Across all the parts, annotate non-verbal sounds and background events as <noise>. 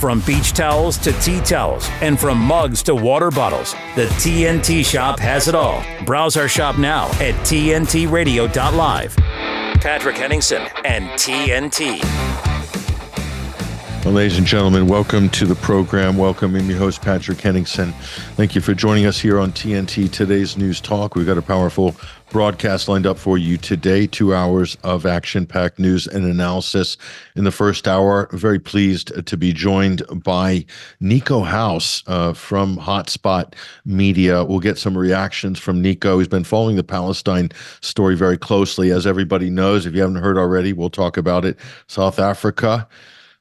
From beach towels to tea towels, and from mugs to water bottles, the TNT shop has it all. Browse our shop now at TNTRadio.live. Patrick Henningsen and TNT. Well, ladies and gentlemen, welcome to the program. Welcome. I'm your host, Patrick Henningsen. Thank you for joining us here on TNT Today's News Talk. We've got a powerful broadcast lined up for you today. Two hours of action packed news and analysis. In the first hour, very pleased to be joined by Niko House uh, from Hotspot Media. We'll get some reactions from Niko. He's been following the Palestine story very closely. As everybody knows, if you haven't heard already, we'll talk about it. South Africa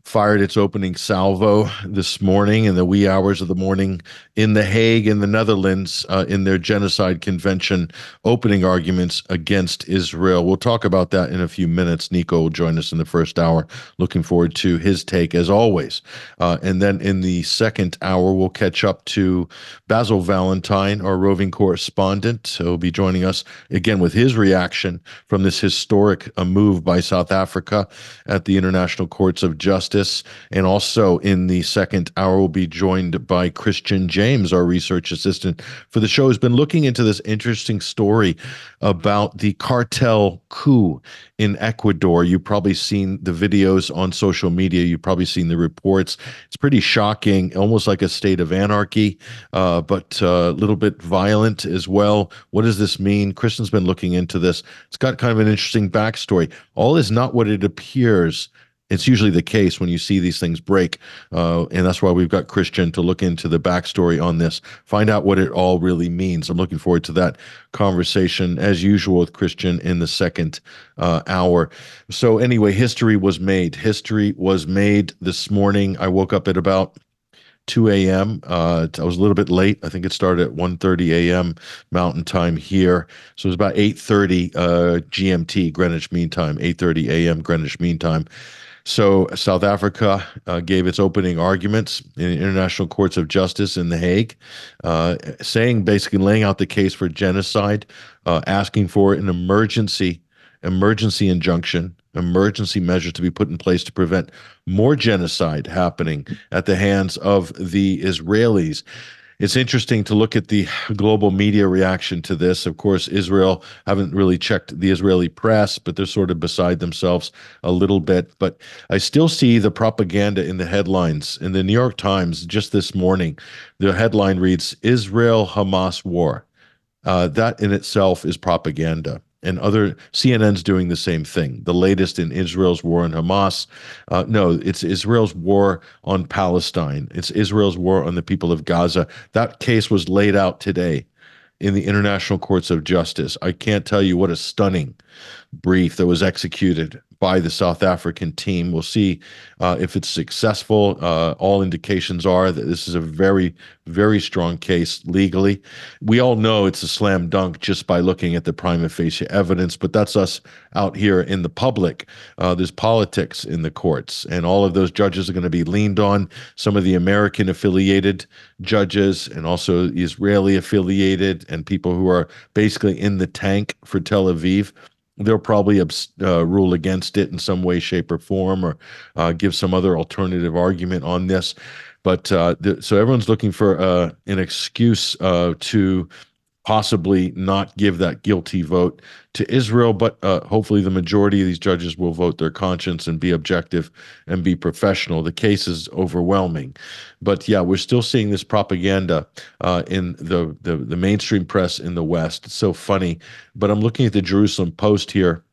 fired its opening salvo this morning in the wee hours of the morning in The Hague, in the Netherlands, uh, in their genocide convention opening arguments against Israel. We'll talk about that in a few minutes. Niko will join us in the first hour. Looking forward to his take as always. Uh, and then in the second hour, we'll catch up to Basil Valentine, our roving correspondent. He'll be joining us again with his reaction from this historic uh, move by South Africa at the International Courts of Justice justice. And also in the second hour, we'll be joined by Christian James, our research assistant for the show, who's been looking into this interesting story about the cartel coup in Ecuador. You've probably seen the videos on social media. You've probably seen the reports. It's pretty shocking, almost like a state of anarchy, uh, but uh, a little bit violent as well. What does this mean? Christian's been looking into this. It's got kind of an interesting backstory. All is not what it appears it's usually the case when you see these things break. Uh, and that's why we've got Christian to look into the backstory on this, find out what it all really means. I'm looking forward to that conversation, as usual, with Christian in the second uh, hour. So, anyway, history was made. History was made this morning. I woke up at about 2 a.m. Uh, I was a little bit late. I think it started at 1:30 a.m. Mountain Time here, so it was about 8:30 uh, GMT, Greenwich Mean Time, 8:30 a.m. Greenwich Mean Time. So South Africa uh, gave its opening arguments in international courts of justice in The Hague, uh, saying basically laying out the case for genocide, uh, asking for an emergency emergency injunction, emergency measures to be put in place to prevent more genocide happening at the hands of the Israelis it's interesting to look at the global media reaction to this. Of course, Israel haven't really checked the Israeli press, but they're sort of beside themselves a little bit. But I still see the propaganda in the headlines. In the New York Times, just this morning, the headline reads Israel Hamas war. Uh, that in itself is propaganda and other CNN's doing the same thing. The latest in Israel's war on Hamas. Uh, no, it's Israel's war on Palestine. It's Israel's war on the people of Gaza. That case was laid out today in the International Courts of Justice. I can't tell you what a stunning brief that was executed by the South African team. We'll see uh, if it's successful. Uh, all indications are that this is a very, very strong case legally. We all know it's a slam dunk just by looking at the prima facie evidence, but that's us out here in the public. Uh, there's politics in the courts, and all of those judges are going to be leaned on. Some of the American affiliated judges and also Israeli affiliated, and people who are basically in the tank for Tel Aviv they'll probably uh, rule against it in some way, shape, or form, or uh, give some other alternative argument on this. But uh, the, so everyone's looking for uh, an excuse uh, to possibly not give that guilty vote to Israel, but uh, hopefully the majority of these judges will vote their conscience and be objective and be professional. The case is overwhelming, but yeah, we're still seeing this propaganda uh, in the, the the mainstream press in the West. It's so funny, but I'm looking at the Jerusalem Post here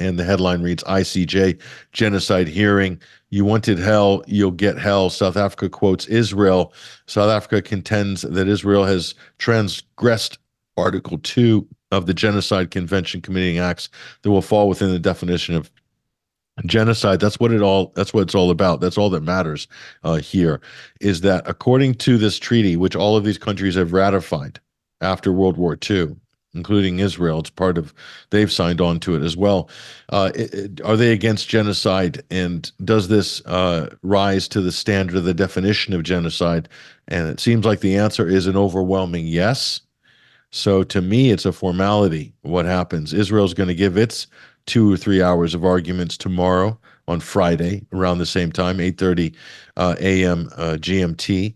and the headline reads ICJ genocide hearing. You wanted hell, you'll get hell. South Africa quotes Israel. South Africa contends that Israel has transgressed Article 2 of the Genocide Convention committing acts that will fall within the definition of genocide that's what it all that's what it's all about that's all that matters uh, here is that according to this treaty which all of these countries have ratified after world war ii including Israel. It's part of, they've signed on to it as well. Uh, it, it, are they against genocide? And does this uh, rise to the standard of the definition of genocide? And it seems like the answer is an overwhelming yes. So to me, it's a formality. What happens? Israel's going to give its two or three hours of arguments tomorrow on Friday around the same time, 8:30 uh, a.m. Uh, GMT,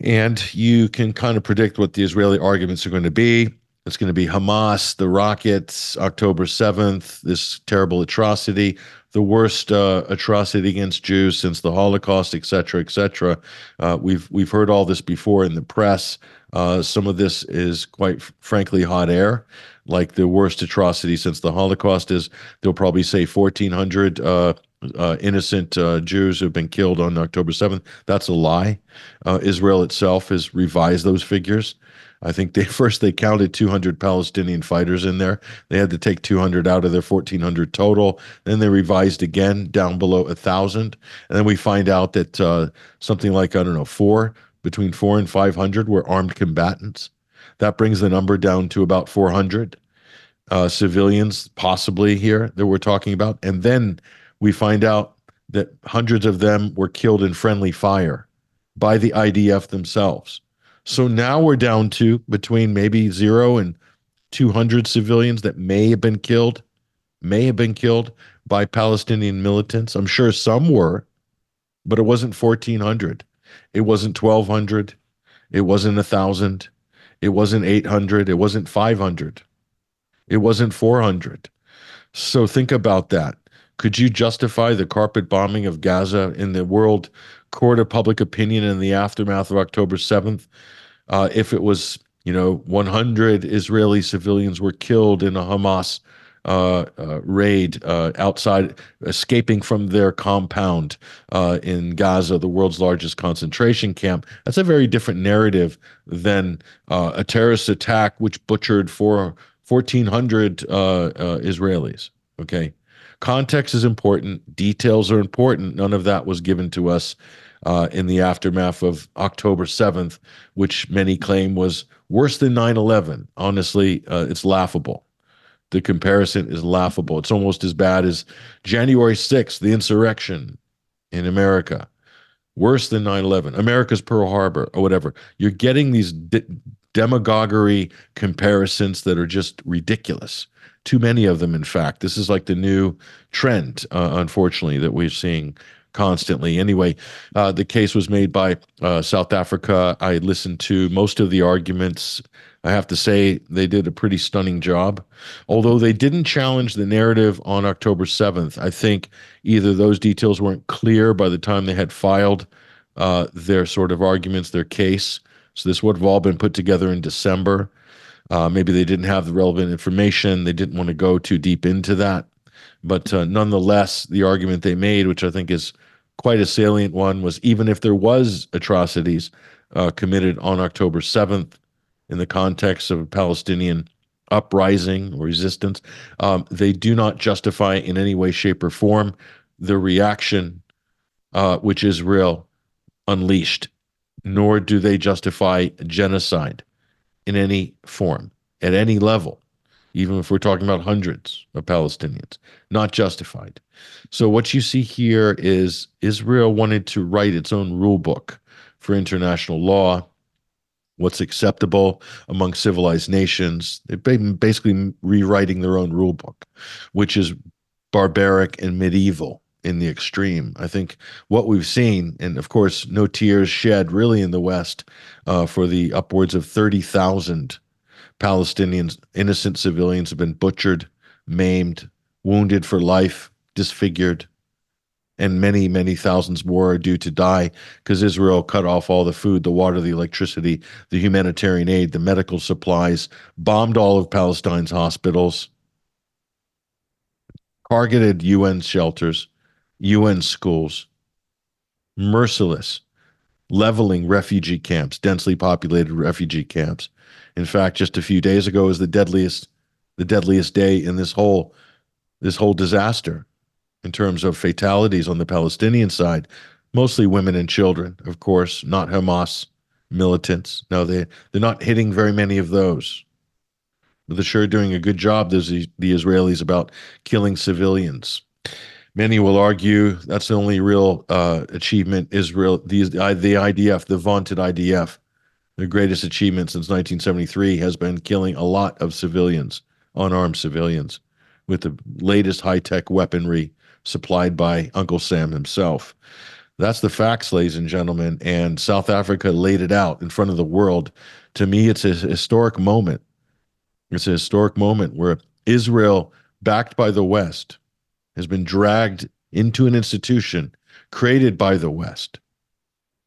and you can kind of predict what the Israeli arguments are going to be. It's going to be Hamas, the rockets, October 7th, this terrible atrocity, the worst uh, atrocity against Jews since the Holocaust, et cetera, et cetera. Uh, we've we've heard all this before in the press. Uh, some of this is quite frankly hot air, like the worst atrocity since the Holocaust is. They'll probably say 1,400 uh, uh, innocent uh, Jews have been killed on October 7th. That's a lie. Uh, Israel itself has revised those figures. I think they <laughs> first they counted 200 Palestinian fighters in there. They had to take 200 out of their 1,400 total. Then they revised again down below a thousand, and then we find out that uh, something like I don't know four between four and 500 were armed combatants. That brings the number down to about 400 uh, civilians, possibly here that we're talking about, and then we find out that hundreds of them were killed in friendly fire by the IDF themselves. So now we're down to between maybe zero and 200 civilians that may have been killed, may have been killed by Palestinian militants. I'm sure some were, but it wasn't 1,400. It wasn't 1,200. It wasn't 1,000. It wasn't 800. It wasn't 500. It wasn't 400. So think about that. Could you justify the carpet bombing of Gaza in the world court of public opinion in the aftermath of October 7th uh, if it was, you know, 100 Israeli civilians were killed in a Hamas uh, uh, raid uh, outside, escaping from their compound uh, in Gaza, the world's largest concentration camp. That's a very different narrative than uh, a terrorist attack which butchered four, 1,400 uh, Israelis. Okay. Context is important. Details are important. None of that was given to us uh, in the aftermath of October 7th, which many claim was worse than 9 11. Honestly, uh, it's laughable. The comparison is laughable. It's almost as bad as January 6th, the insurrection in America. Worse than 9 11, America's Pearl Harbor, or whatever. You're getting these de- demagoguery comparisons that are just ridiculous too many of them, in fact. This is like the new trend, uh, unfortunately, that we're seeing constantly. Anyway, uh, the case was made by uh, South Africa. I listened to most of the arguments. I have to say they did a pretty stunning job. Although they didn't challenge the narrative on October 7th, I think either those details weren't clear by the time they had filed uh, their sort of arguments, their case. So this would have all been put together in December. Uh, maybe they didn't have the relevant information. They didn't want to go too deep into that. But uh, nonetheless, the argument they made, which I think is quite a salient one, was even if there was atrocities uh, committed on October 7th in the context of a Palestinian uprising or resistance, um, they do not justify in any way, shape, or form the reaction uh, which Israel unleashed, nor do they justify genocide in any form, at any level, even if we're talking about hundreds of Palestinians, not justified. So, what you see here is Israel wanted to write its own rule book for international law, what's acceptable among civilized nations. They're basically rewriting their own rule book, which is barbaric and medieval in the extreme. I think what we've seen, and of course, no tears shed really in the West uh, for the upwards of 30,000 Palestinians, innocent civilians, have been butchered, maimed, wounded for life, disfigured, and many, many thousands more are due to die because Israel cut off all the food, the water, the electricity, the humanitarian aid, the medical supplies, bombed all of Palestine's hospitals, targeted UN shelters UN schools, merciless, leveling refugee camps, densely populated refugee camps. In fact, just a few days ago was the deadliest, the deadliest day in this whole, this whole disaster, in terms of fatalities on the Palestinian side, mostly women and children, of course, not Hamas militants. No, they they're not hitting very many of those. But they're sure doing a good job. The, the Israelis about killing civilians. Many will argue that's the only real uh, achievement Israel, the, the IDF, the vaunted IDF. The greatest achievement since 1973 has been killing a lot of civilians, unarmed civilians, with the latest high tech weaponry, supplied by Uncle Sam himself. That's the facts, ladies and gentlemen. And South Africa laid it out in front of the world. To me, it's a historic moment. It's a historic moment where Israel, backed by the West, has been dragged into an institution created by the West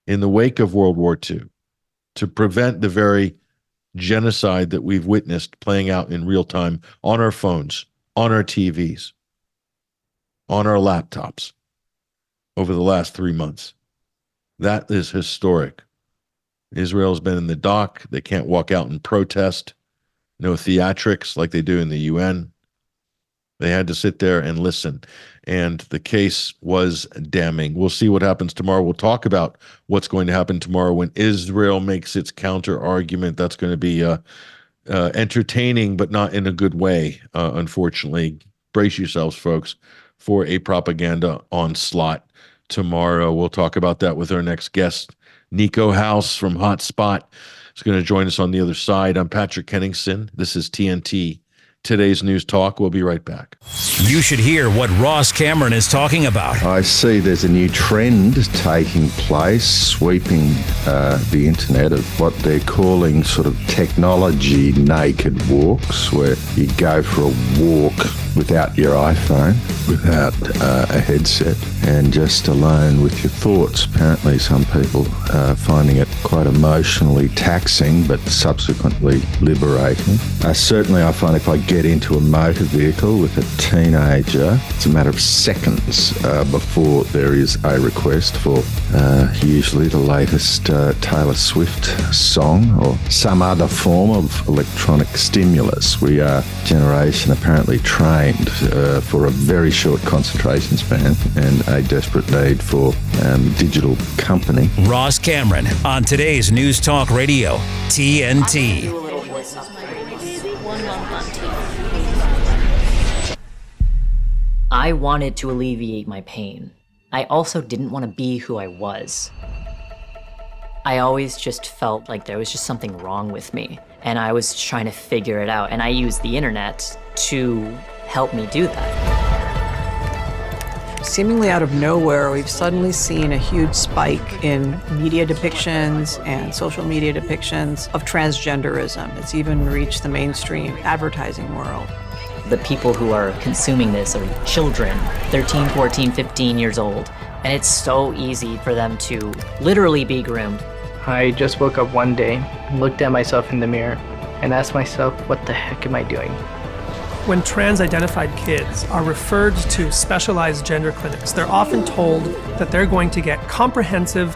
in the wake of World War II to prevent the very genocide that we've witnessed playing out in real time on our phones, on our TVs, on our laptops over the last three months. That is historic. Israel's been in the dock. They can't walk out and protest. No theatrics like they do in the UN. They had to sit there and listen. And the case was damning. We'll see what happens tomorrow. We'll talk about what's going to happen tomorrow when Israel makes its counter argument. That's going to be uh, uh, entertaining, but not in a good way, uh, unfortunately. Brace yourselves, folks, for a propaganda onslaught tomorrow. We'll talk about that with our next guest, Niko House from Hotspot. Is going to join us on the other side. I'm Patrick Henningsen. This is TNT today's news talk. We'll be right back. You should hear what Ross Cameron is talking about. I see there's a new trend taking place, sweeping uh, the internet of what they're calling sort of technology naked walks, where you go for a walk without your iPhone, without uh, a headset, and just alone with your thoughts. Apparently, some people are finding it quite emotionally taxing, but subsequently liberating. Uh, certainly, I find if I get into a motor vehicle with a teenager, it's a matter of seconds uh, before there is a request for uh, usually the latest uh, Taylor Swift song or some other form of electronic stimulus. We are generation apparently trained uh, for a very short concentration span and a desperate need for um, digital company. Ross Cameron on today's News Talk Radio, TNT. I wanted to alleviate my pain. I also didn't want to be who I was. I always just felt like there was just something wrong with me, and I was trying to figure it out, and I used the internet to help me do that. Seemingly out of nowhere, we've suddenly seen a huge spike in media depictions and social media depictions of transgenderism. It's even reached the mainstream advertising world the people who are consuming this are children 13 14 15 years old. And it's so easy for them to literally be groomed. I just woke up one day looked at myself in the mirror and asked myself what the heck am i doing? When trans identified kids are referred to specialized gender clinics, they're often told that they're going to get comprehensive,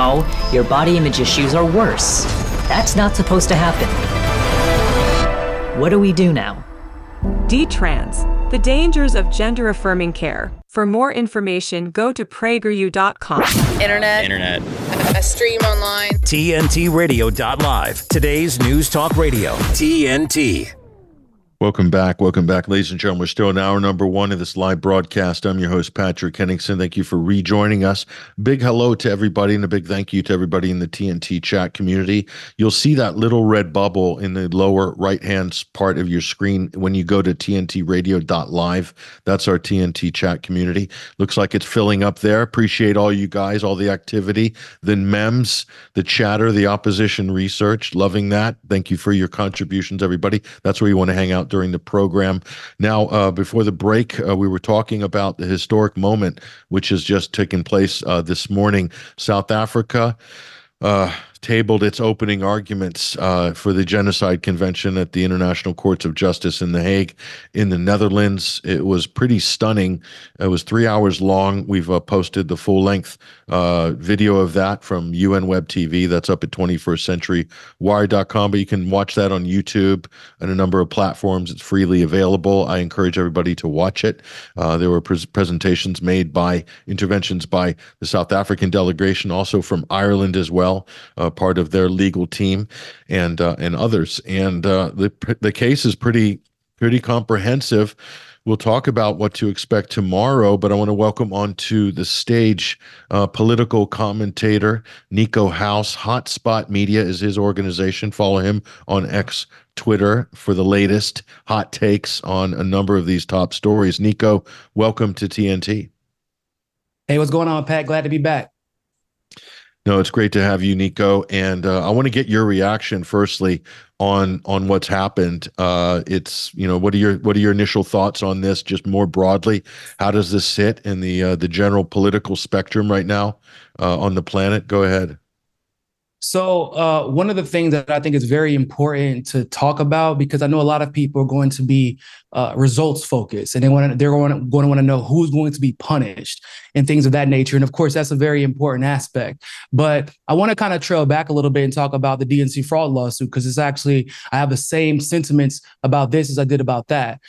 your body image issues are worse. That's not supposed to happen. What do we do now? Detrans, the dangers of gender affirming care. For more information, go to prageru.com. Internet. Internet. A stream online. TNTRadio.live. Today's News Talk Radio. TNT. Welcome back. Welcome back, ladies and gentlemen. We're still in hour number one of this live broadcast. I'm your host, Patrick Henningsen. Thank you for rejoining us. Big hello to everybody and a big thank you to everybody in the TNT chat community. You'll see that little red bubble in the lower right hand part of your screen when you go to tntradio.live. That's our TNT chat community. Looks like it's filling up there. Appreciate all you guys, all the activity, the memes, the chatter, the opposition research. Loving that. Thank you for your contributions, everybody. That's where you want to hang out during the program. Now, uh, before the break, uh, we were talking about the historic moment which has just taken place uh, this morning. South Africa. Tabled its opening arguments uh, for the Genocide Convention at the International Courts of Justice in The Hague in the Netherlands. It was pretty stunning. It was three hours long. We've uh, posted the full length uh, video of that from UN Web TV. That's up at 21stcenturywire.com, but you can watch that on YouTube and a number of platforms. It's freely available. I encourage everybody to watch it. Uh, there were pres- presentations made by interventions by the South African delegation, also from Ireland as well. Uh, part of their legal team, and uh, and others. And uh, the the case is pretty pretty comprehensive. We'll talk about what to expect tomorrow, but I want to welcome onto the stage uh, political commentator Niko House. Hotspot Media is his organization. Follow him on X Twitter for the latest hot takes on a number of these top stories. Niko, welcome to TNT. Hey, what's going on, Pat? Glad to be back. No, it's great to have you, Niko. And uh, I want to get your reaction firstly on on what's happened. Uh, it's you know what are your what are your initial thoughts on this? Just more broadly, how does this sit in the uh, the general political spectrum right now uh, on the planet? Go ahead. So uh, one of the things that I think is very important to talk about because I know a lot of people are going to be uh, results focused and they want to they're going to, going to want to know who's going to be punished and things of that nature. And of course, that's a very important aspect. But I want to kind of trail back a little bit and talk about the DNC fraud lawsuit because it's actually I have the same sentiments about this as I did about that.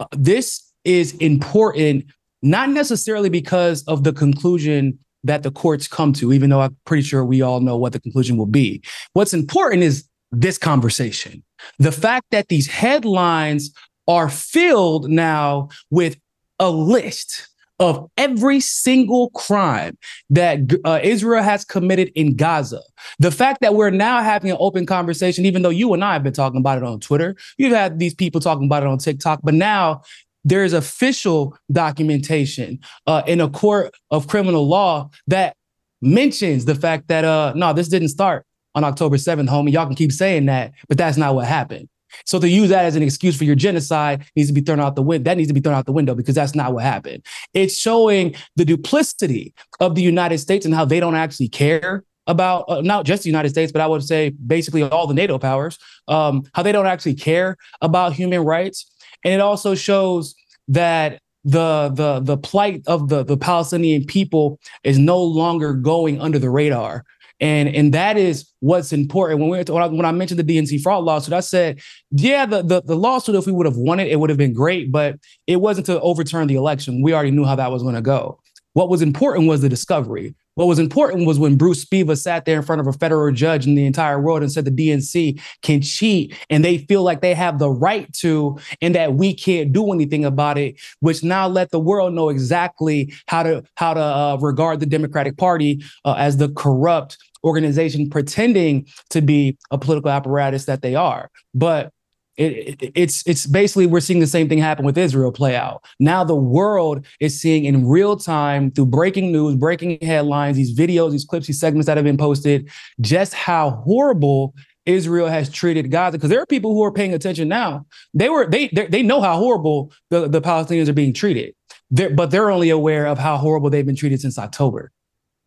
Uh, this is important not necessarily because of the conclusion that the courts come to, even though I'm pretty sure we all know what the conclusion will be. What's important is this conversation. The fact that these headlines are filled now with a list of every single crime that uh, Israel has committed in Gaza. The fact that we're now having an open conversation, even though you and I have been talking about it on Twitter, you've had these people talking about it on TikTok, but now there is official documentation uh, in a court of criminal law that mentions the fact that uh no, this didn't start on October 7th, homie. Y'all can keep saying that, but that's not what happened. So to use that as an excuse for your genocide needs to be thrown out the window. That needs to be thrown out the window because that's not what happened. It's showing the duplicity of the United States and how they don't actually care about uh, not just the United States, but I would say basically all the NATO powers, um, how they don't actually care about human rights and it also shows that the the the plight of the the Palestinian people is no longer going under the radar. And, and that is what's important. When we when I, when I mentioned the DNC fraud lawsuit, I said, yeah, the, the, the lawsuit, if we would have won it, it would have been great, but it wasn't to overturn the election. We already knew how that was going to go. What was important was the discovery. What was important was when Bruce Spiva sat there in front of a federal judge in the entire world and said the DNC can cheat and they feel like they have the right to, and that we can't do anything about it, which now let the world know exactly how to how to uh, regard the Democratic Party uh, as the corrupt organization pretending to be a political apparatus that they are. But it, it, it's it's basically we're seeing the same thing happen with Israel play out. Now the world is seeing in real time through breaking news, breaking headlines, these videos, these clips, these segments that have been posted, just how horrible Israel has treated Gaza. Because there are people who are paying attention now. They were they they know how horrible the, the Palestinians are being treated, they're, but they're only aware of how horrible they've been treated since October.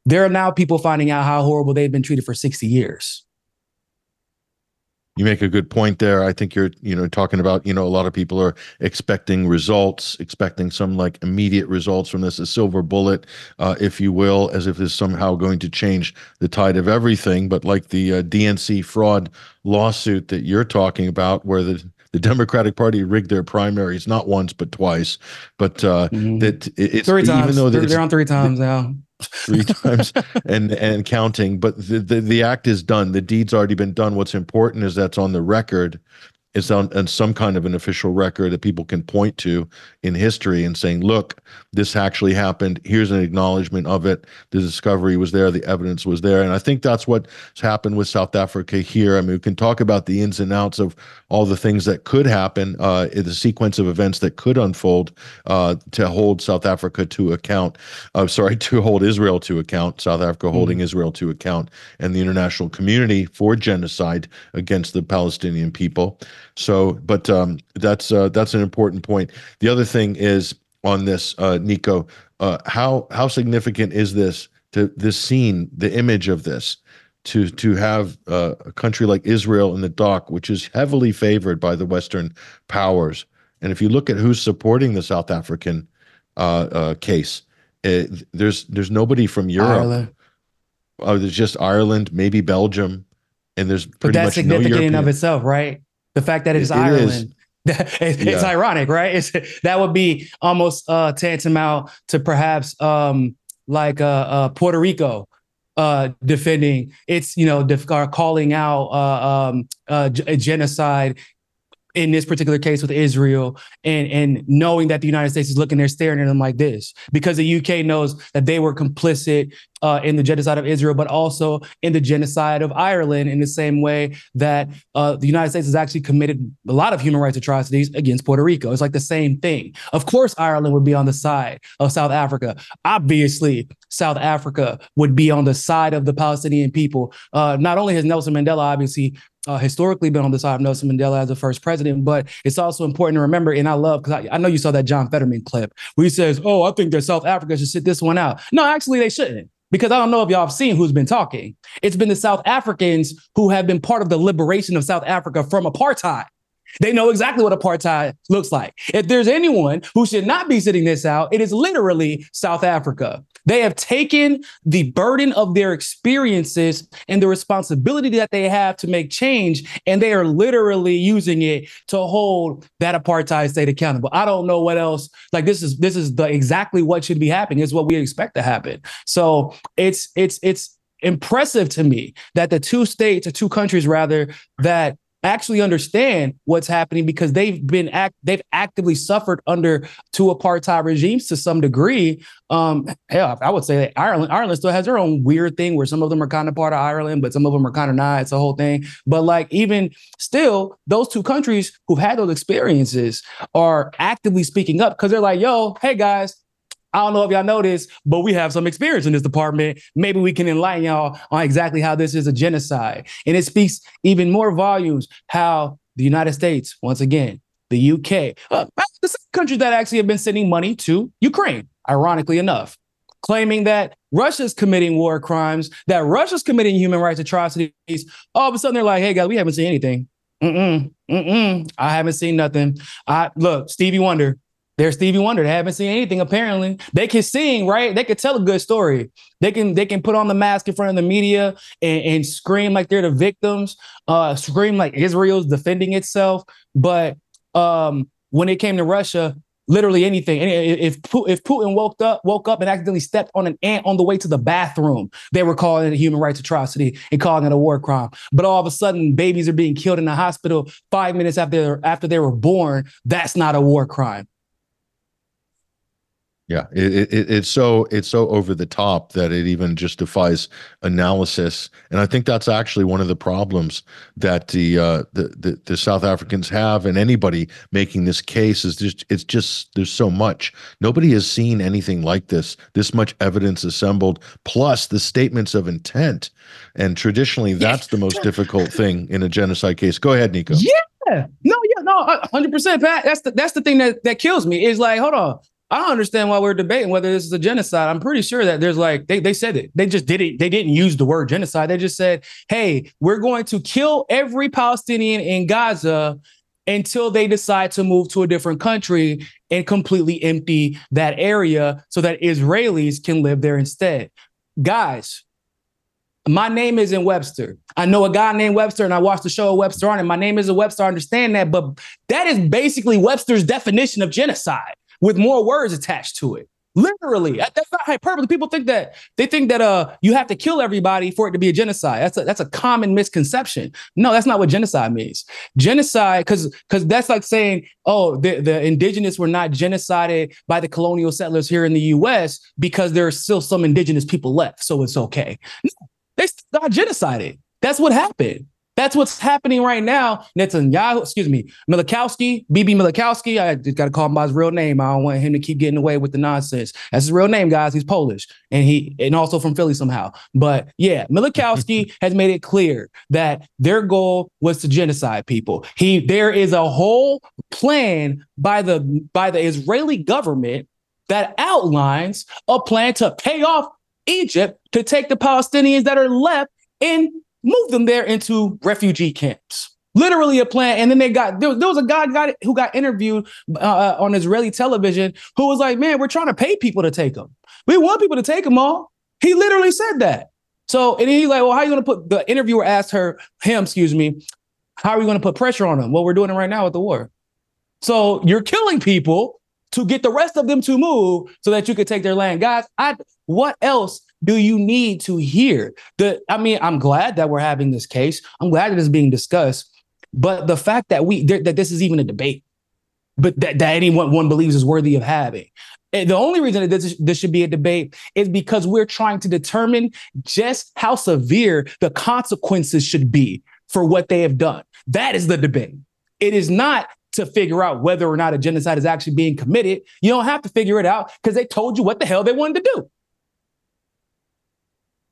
There are now people finding out how horrible they've been treated for 60 years you make a good point there. I think you're, you know, talking about, you know, a lot of people are expecting results, expecting some like immediate results from this, a silver bullet, uh, if you will, as if it's somehow going to change the tide of everything. But like the uh, DNC fraud lawsuit that you're talking about, where the the Democratic Party rigged their primaries not once but twice, but uh, mm-hmm. that it's three times. even though they're, they're on three times now three <laughs> times and and counting but the, the, the act is done. The deed's already been done. What's important is that's on the record it's on, on some kind of an official record that people can point to in history and saying, look, this actually happened. Here's an acknowledgement of it. The discovery was there, the evidence was there. And I think that's what's happened with South Africa here. I mean, we can talk about the ins and outs of all the things that could happen, uh, the sequence of events that could unfold uh, to hold South Africa to account. Uh, sorry, <laughs> to hold Israel to account, South Africa holding mm-hmm. Israel to account, and the international community for genocide against the Palestinian people. So, but um, that's uh, that's an important point. The other thing is on this, uh, Niko, uh, how how significant is this to this scene, the image of this? to to have uh, a country like Israel in the dock, which is heavily favored by the Western powers. And if you look at who's supporting the South African uh, uh, case, it, there's there's nobody from Europe. Ireland. Oh, there's just Ireland, maybe Belgium, and there's But pretty that's much no significant in of itself, right? The fact that it's It- it is. Ireland. <laughs> it's, it's Yeah. ironic, right? It's, that would be almost uh, tantamount to perhaps um, like uh, uh, Puerto Rico uh, defending its, you know, def- calling out uh, um, uh, g- genocide in this particular case with Israel and and knowing that the United States is looking there staring at them like this because the UK knows that they were complicit uh, in the genocide of Israel, but also in the genocide of Ireland in the same way that uh, the United States has actually committed a lot of human rights atrocities against Puerto Rico. It's like the same thing. Of course, Ireland would be on the side of South Africa. Obviously, South Africa would be on the side of the Palestinian people. Uh, not only has Nelson Mandela obviously uh, historically been on the side of Nelson Mandela as the first president, but it's also important to remember. And I love because I, I know you saw that John Fetterman clip where he says, "Oh, I think that South Africa should sit this one out." No, actually, they shouldn't. Because I don't know if y'all have seen who's been talking. It's been the South Africans who have been part of the liberation of South Africa from apartheid. They know exactly what apartheid looks like. If there's anyone who should not be sitting this out, it is literally South Africa. They have taken the burden of their experiences and the responsibility that they have to make change, and they are literally using it to hold that apartheid state accountable. I don't know what else. Like this is this is the exactly what should be happening. Is what we expect to happen. So it's it's it's impressive to me that the two states or two countries rather that actually understand what's happening because they've been act they've actively suffered under two apartheid regimes to some degree. Um, hell, I would say that Ireland Ireland still has their own weird thing where some of them are kind of part of Ireland, but some of them are kind of not. It's a whole thing. But like even still, those two countries who've had those experiences are actively speaking up because they're like, "Yo, hey guys." I don't know if y'all know this, but we have some experience in this department. Maybe we can enlighten y'all on exactly how this is a genocide. And it speaks even more volumes how the United States, once again, the UK, uh, the same countries that actually have been sending money to Ukraine, ironically enough, claiming that Russia's committing war crimes, that Russia's committing human rights atrocities. All of a sudden, they're like, hey, guys, we haven't seen anything. Mm-mm, mm-mm, I haven't seen nothing. I look, Stevie Wonder, they're Stevie Wonder. They haven't seen anything. Apparently, they can sing, right? They can tell a good story. They can they can put on the mask in front of the media and, and scream like they're the victims, uh, scream like Israel's defending itself. But um, when it came to Russia, literally anything. If if Putin woke up woke up and accidentally stepped on an ant on the way to the bathroom, they were calling it a human rights atrocity and calling it a war crime. But all of a sudden, babies are being killed in the hospital five minutes after after they were born. That's not a war crime. Yeah, it, it, it's so it's so over the top that it even just defies analysis, and I think that's actually one of the problems that the uh, the, the the South Africans have, and anybody making this case is just it's just there's so much. Nobody has seen anything like this. This much evidence assembled, plus the statements of intent, and traditionally that's the most difficult thing in a genocide case. Go ahead, Niko. Yeah. No, yeah, no, hundred percent, Pat. That's the that's the thing that that kills me. Is like, hold on. I don't understand why we're debating whether this is a genocide. I'm pretty sure that there's like they, they said it. They just did it. They didn't use the word genocide. They just said, hey, we're going to kill every Palestinian in Gaza until they decide to move to a different country and completely empty that area so that Israelis can live there instead. Guys, my name isn't Webster. I know a guy named Webster and I watched the show Webster on it. My name isn't Webster. I understand that, but that is basically Webster's definition of genocide with more words attached to it. Literally, that's not hyperbole. People think that they think that uh you have to kill everybody for it to be a genocide. That's a that's a common misconception. No, that's not what genocide means. Genocide, because because that's like saying, oh, the, the indigenous were not genocided by the colonial settlers here in the U.S. because there are still some indigenous people left, so it's okay. No, they got genocided. That's what happened. That's what's happening right now. Netanyahu, excuse me, Milikowski, BB Milikowski. I just got to call him by his real name. I don't want him to keep getting away with the nonsense. That's his real name, guys. He's Polish and he and also from Philly somehow. But yeah, Milikowski <laughs> has made it clear that their goal was to genocide people. He there is a whole plan by the by the Israeli government that outlines a plan to pay off Egypt to take the Palestinians that are left and moved them there into refugee camps. Literally a plan. And then they got there, there was a guy got who got interviewed uh, on Israeli television who was like, "Man, we're trying to pay people to take them. We want people to take them all." He literally said that. So and he's like, "Well, how are you going to put?" The interviewer asked her, him, excuse me, "How are you going to put pressure on them?" Well, we're doing it right now with the war. So you're killing people to get the rest of them to move so that you could take their land, guys. I what else do you need to hear? The I mean, I'm glad that we're having this case. I'm glad that it's being discussed. But the fact that we that this is even a debate, but that, that anyone one believes is worthy of having. And the only reason that this, this should be a debate is because we're trying to determine just how severe the consequences should be for what they have done. That is the debate. It is not to figure out whether or not a genocide is actually being committed. You don't have to figure it out because they told you what the hell they wanted to do.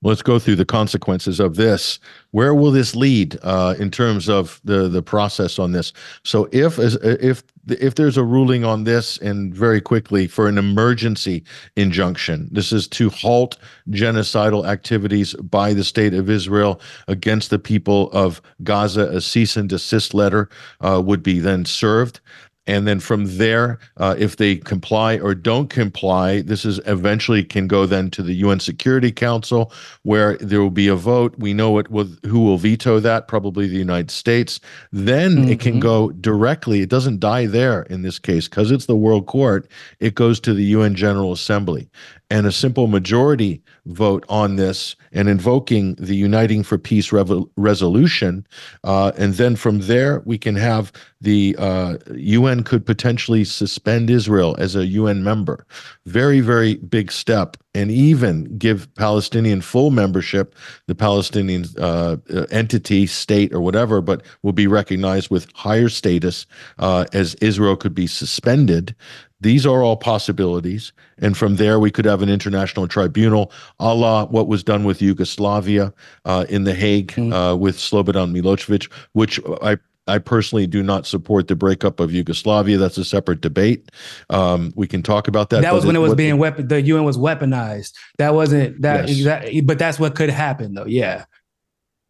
Let's go through the consequences of this. Where will this lead uh, in terms of the the process on this? So, if if if there's a ruling on this, and very quickly for an emergency injunction, this is to halt genocidal activities by the state of Israel against the people of Gaza. A cease and desist letter uh, would be then served. And then from there, uh, if they comply or don't comply, this is eventually can go then to the UN Security Council, where there will be a vote. We know it will, who will veto that, probably the United States. Then mm-hmm. it can mm-hmm. go directly. It doesn't die there in this case because it's the World Court. It goes to the UN General Assembly, and a simple majority vote on this and invoking the Uniting for Peace Revo- resolution. Uh, and then from there, we can have the uh, UN could potentially suspend Israel as a UN member. Very, very big step. And even give Palestinian full membership, the Palestinian uh, entity, state, or whatever, but will be recognized with higher status uh, as Israel could be suspended. These are all possibilities. And from there, we could have an international tribunal, a la what was done with Yugoslavia uh, in The Hague mm-hmm. uh, with Slobodan Milosevic, which I I personally do not support the breakup of Yugoslavia. That's a separate debate. Um, we can talk about that. That was when it, was being weapon. The UN was weaponized. That wasn't that. Yes. But that's what could happen, though. Yeah.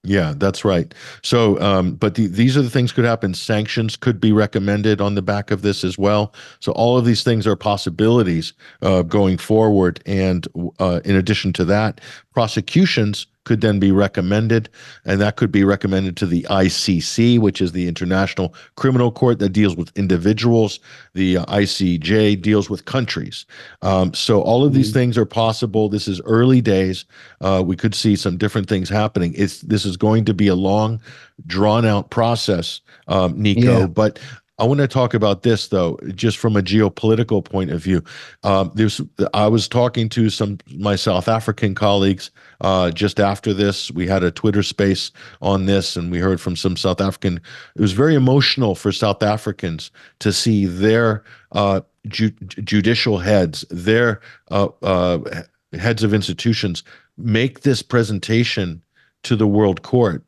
Yeah, that's right. So, um, but the, these are the things could happen. Sanctions could be recommended on the back of this as well. So, all of these things are possibilities uh, going forward. And uh, in addition to that, prosecutions could then be recommended, and that could be recommended to the ICC, which is the International Criminal Court that deals with individuals. The uh, ICJ deals with countries. Um, so all of these mm-hmm. things are possible. This is early days. Uh, we could see some different things happening. It's this is going to be a long, drawn out process, um, Niko. Yeah. But I want to talk about this though, just from a geopolitical point of view. Um, there's, I was talking to some my South African colleagues uh, just after this. We had a Twitter space on this, and we heard from some South African. It was very emotional for South Africans to see their uh, ju- judicial heads, their uh, uh heads of institutions, make this presentation to the World Court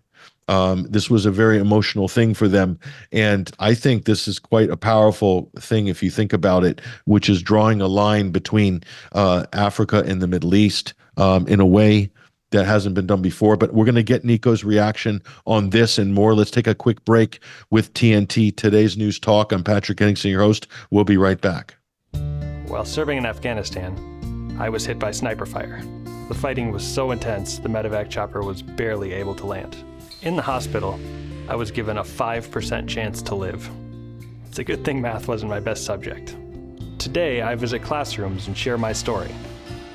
um, this was a very emotional thing for them. And I think this is quite a powerful thing if you think about it, which is drawing a line between uh, Africa and the Middle East um, in a way that hasn't been done before. But we're going to get Niko's reaction on this and more. Let's take a quick break with TNT, today's news talk. I'm Patrick Henningsen, your host. We'll be right back. While serving in Afghanistan, I was hit by sniper fire. The fighting was so intense, the medevac chopper was barely able to land. In the hospital, I was given a 5% chance to live. It's a good thing math wasn't my best subject. Today, I visit classrooms and share my story.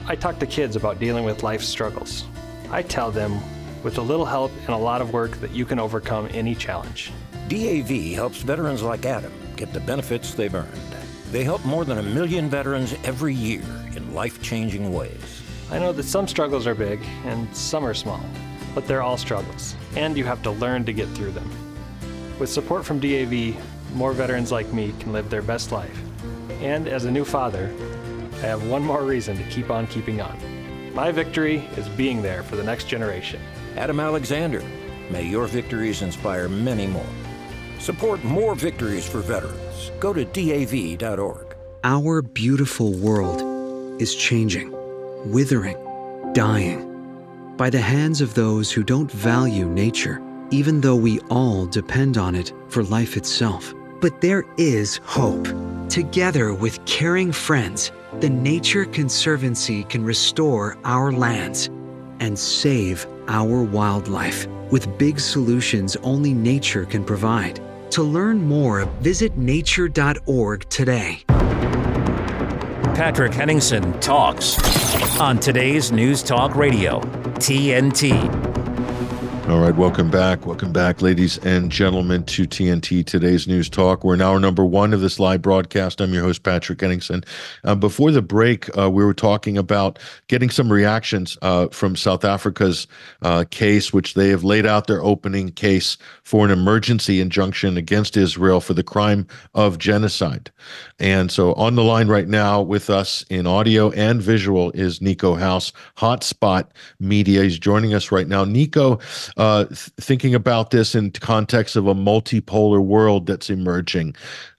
I talk to kids about dealing with life's struggles. I tell them, with a little help and a lot of work, that you can overcome any challenge. DAV helps veterans like Adam get the benefits they've earned. They help more than a million veterans every year in life changing ways. I know that some struggles are big and some are small but they're all struggles, and you have to learn to get through them. With support from DAV, more veterans like me can live their best life. And as a new father, I have one more reason to keep on keeping on. My victory is being there for the next generation. Adam Alexander, may your victories inspire many more. Support more victories for veterans. Go to DAV.org. Our beautiful world is changing, withering, dying by the hands of those who don't value nature, even though we all depend on it for life itself. But there is hope. Together with caring friends, the Nature Conservancy can restore our lands and save our wildlife with big solutions only nature can provide. To learn more, visit nature.org today. Patrick Henningsen talks on today's News Talk Radio, TNT. All right, welcome back. Welcome back, ladies and gentlemen, to TNT Today's News Talk. We're now number one of this live broadcast. I'm your host, Patrick Henningsen. Uh, before the break, uh, we were talking about getting some reactions uh, from South Africa's uh, case, which they have laid out their opening case for an emergency injunction against Israel for the crime of genocide. And so on the line right now with us in audio and visual is Niko House, Hot Spot Media. He's joining us right now. Niko, uh, th- thinking about this in context of a multipolar world that's emerging.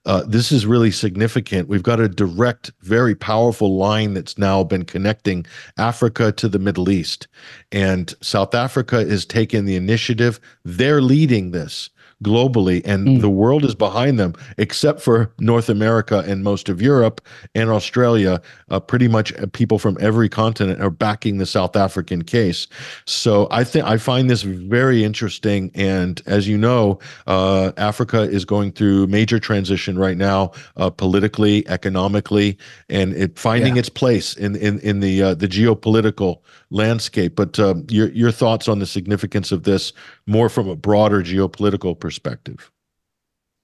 Uh, this is really significant. We've got a direct, very powerful line that's now been connecting Africa to the Middle East. And South Africa has taken the initiative. They're leading this globally, and mm. the world is behind them, except for North America and most of Europe and Australia. Uh, pretty much uh, people from every continent are backing the South African case. So I think I find this very interesting. And as you know, uh, Africa is going through major transition right now, uh, politically, economically, and it finding yeah. its place in in in the uh, the geopolitical landscape. But um, your your thoughts on the significance of this, more from a broader geopolitical perspective?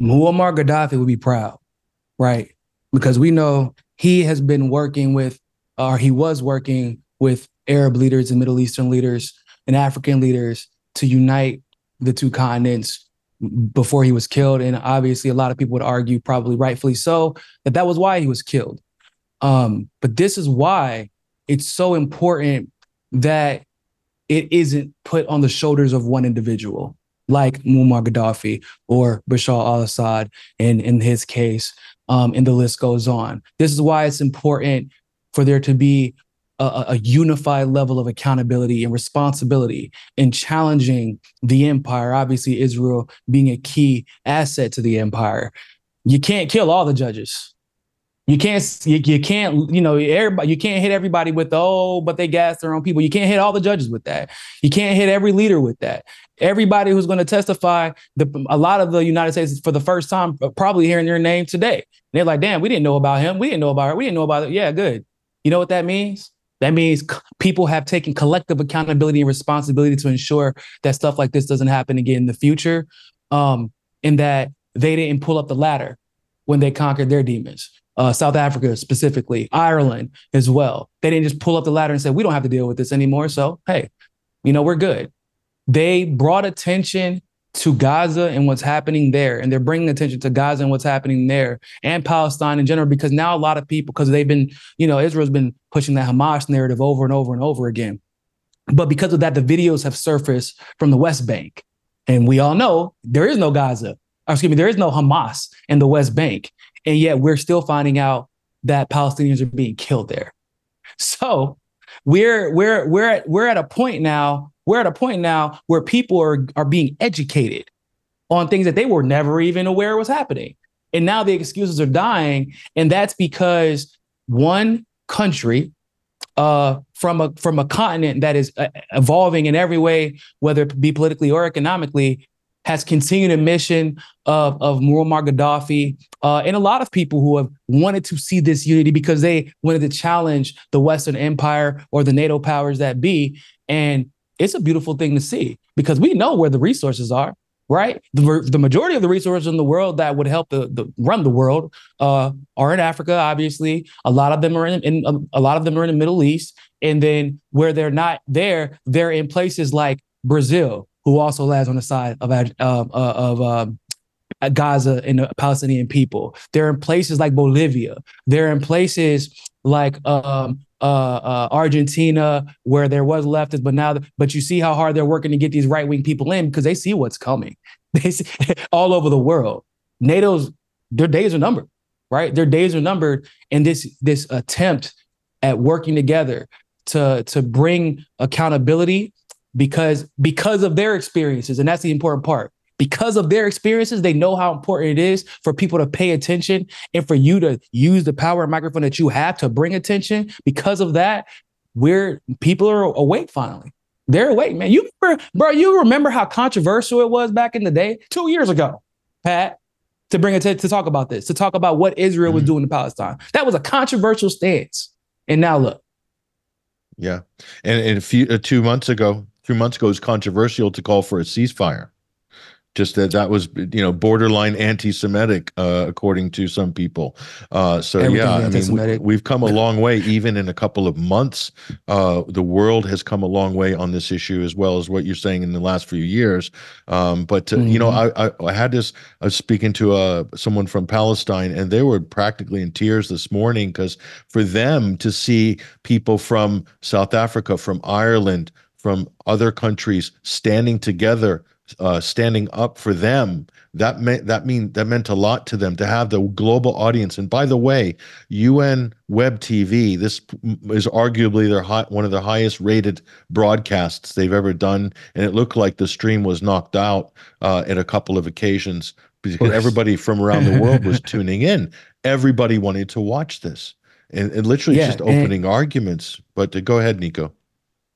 Muammar Gaddafi would be proud, right? Because we know he has been working with, or he was working with Arab leaders and Middle Eastern leaders and African leaders to unite the two continents before he was killed. And obviously, a lot of people would argue, probably rightfully so, that that was why he was killed. Um, but this is why it's so important that it isn't put on the shoulders of one individual like Muammar Gaddafi or Bashar al-Assad in, in his case, um, and the list goes on. This is why it's important for there to be a, a, unified level of accountability and responsibility in challenging the empire. Obviously, Israel being a key asset to the empire. You can't kill all the judges. You can't you, you can't you know everybody you can't hit everybody with oh but they gas their own people. You can't hit all the judges with that. You can't hit every leader with that. Everybody who's going to testify, the, a lot of the United States for the first time uh, probably hearing their name today. And they're like, damn, we didn't know about him. We didn't know about her. We didn't know about it. Yeah, good. You know what that means? That means people have taken collective accountability and responsibility to ensure that stuff like this doesn't happen again in the future. Um, and that they didn't pull up the ladder when they conquered their demons uh, South Africa specifically, Ireland as well. They didn't just pull up the ladder and say, we don't have to deal with this anymore. So, hey, you know, we're good. They brought attention to Gaza and what's happening there. And they're bringing attention to Gaza and what's happening there and Palestine in general, because now a lot of people, because they've been, you know, Israel's been pushing that Hamas narrative over and over and over again. But because of that, the videos have surfaced from the West Bank. And we all know there is no Gaza, excuse me, there is no Hamas in the West Bank. And yet we're still finding out that Palestinians are being killed there. So we're we're we're at, we're at a point now, we're at a point now where people are are being educated on things that they were never even aware was happening. And now the excuses are dying. And that's because one country uh, from a from a continent that is uh, evolving in every way, whether it be politically or economically, has continued a mission of, of Muammar Gaddafi uh, and a lot of people who have wanted to see this unity because they wanted to challenge the Western Empire or the NATO powers that be. And it's a beautiful thing to see because we know where the resources are, right? The, the majority of the resources in the world that would help the, the run the world uh, are in Africa, obviously. A lot of them are in, in a lot of them are in the Middle East. And then where they're not there, they're in places like Brazil, who also lies on the side of uh, of um, Gaza and the Palestinian people. They're in places like Bolivia. They're in places like um, uh, uh, Argentina, where there was leftists, but now, but you see how hard they're working to get these right wing people in because they see what's coming. <laughs> They see <laughs> all over the world. NATO's their days are numbered, right? Their days are numbered, and this this attempt at working together to to bring accountability because because of their experiences, and that's the important part. Because of their experiences, they know how important it is for people to pay attention and for you to use the power and microphone that you have to bring attention. Because of that, we're people are awake finally. They're awake, man. You remember, bro, you remember how controversial it was back in the day, two years ago, Pat, to bring it to, to talk about this, to talk about what Israel was doing to Palestine. That was a controversial stance. And now look. Yeah. And, and a few uh, two months ago, three months ago, it was controversial to call for a ceasefire just that that was you know borderline anti-Semitic uh, according to some people. Uh, so Everything yeah, I mean we, have come a long way even in a couple of months. Uh, the world has come a long way on this issue as well as what you're saying in the last few years. Um, but mm-hmm. you know mm-hmm. I, I, I had this I was speaking to uh, someone from Palestine and they were practically in tears this morning because for them to see people from South Africa, from Ireland, from other countries standing together uh, standing up for them that meant that mean that meant a lot to them to have the global audience. And by the way un web tv this is arguably their high, one of the highest rated broadcasts they've ever done. And it looked like the stream was knocked out uh, at a couple of occasions because everybody from around the world was <laughs> tuning in. Everybody wanted to watch this. And, and literally yeah, just opening and, arguments. But to, go ahead niko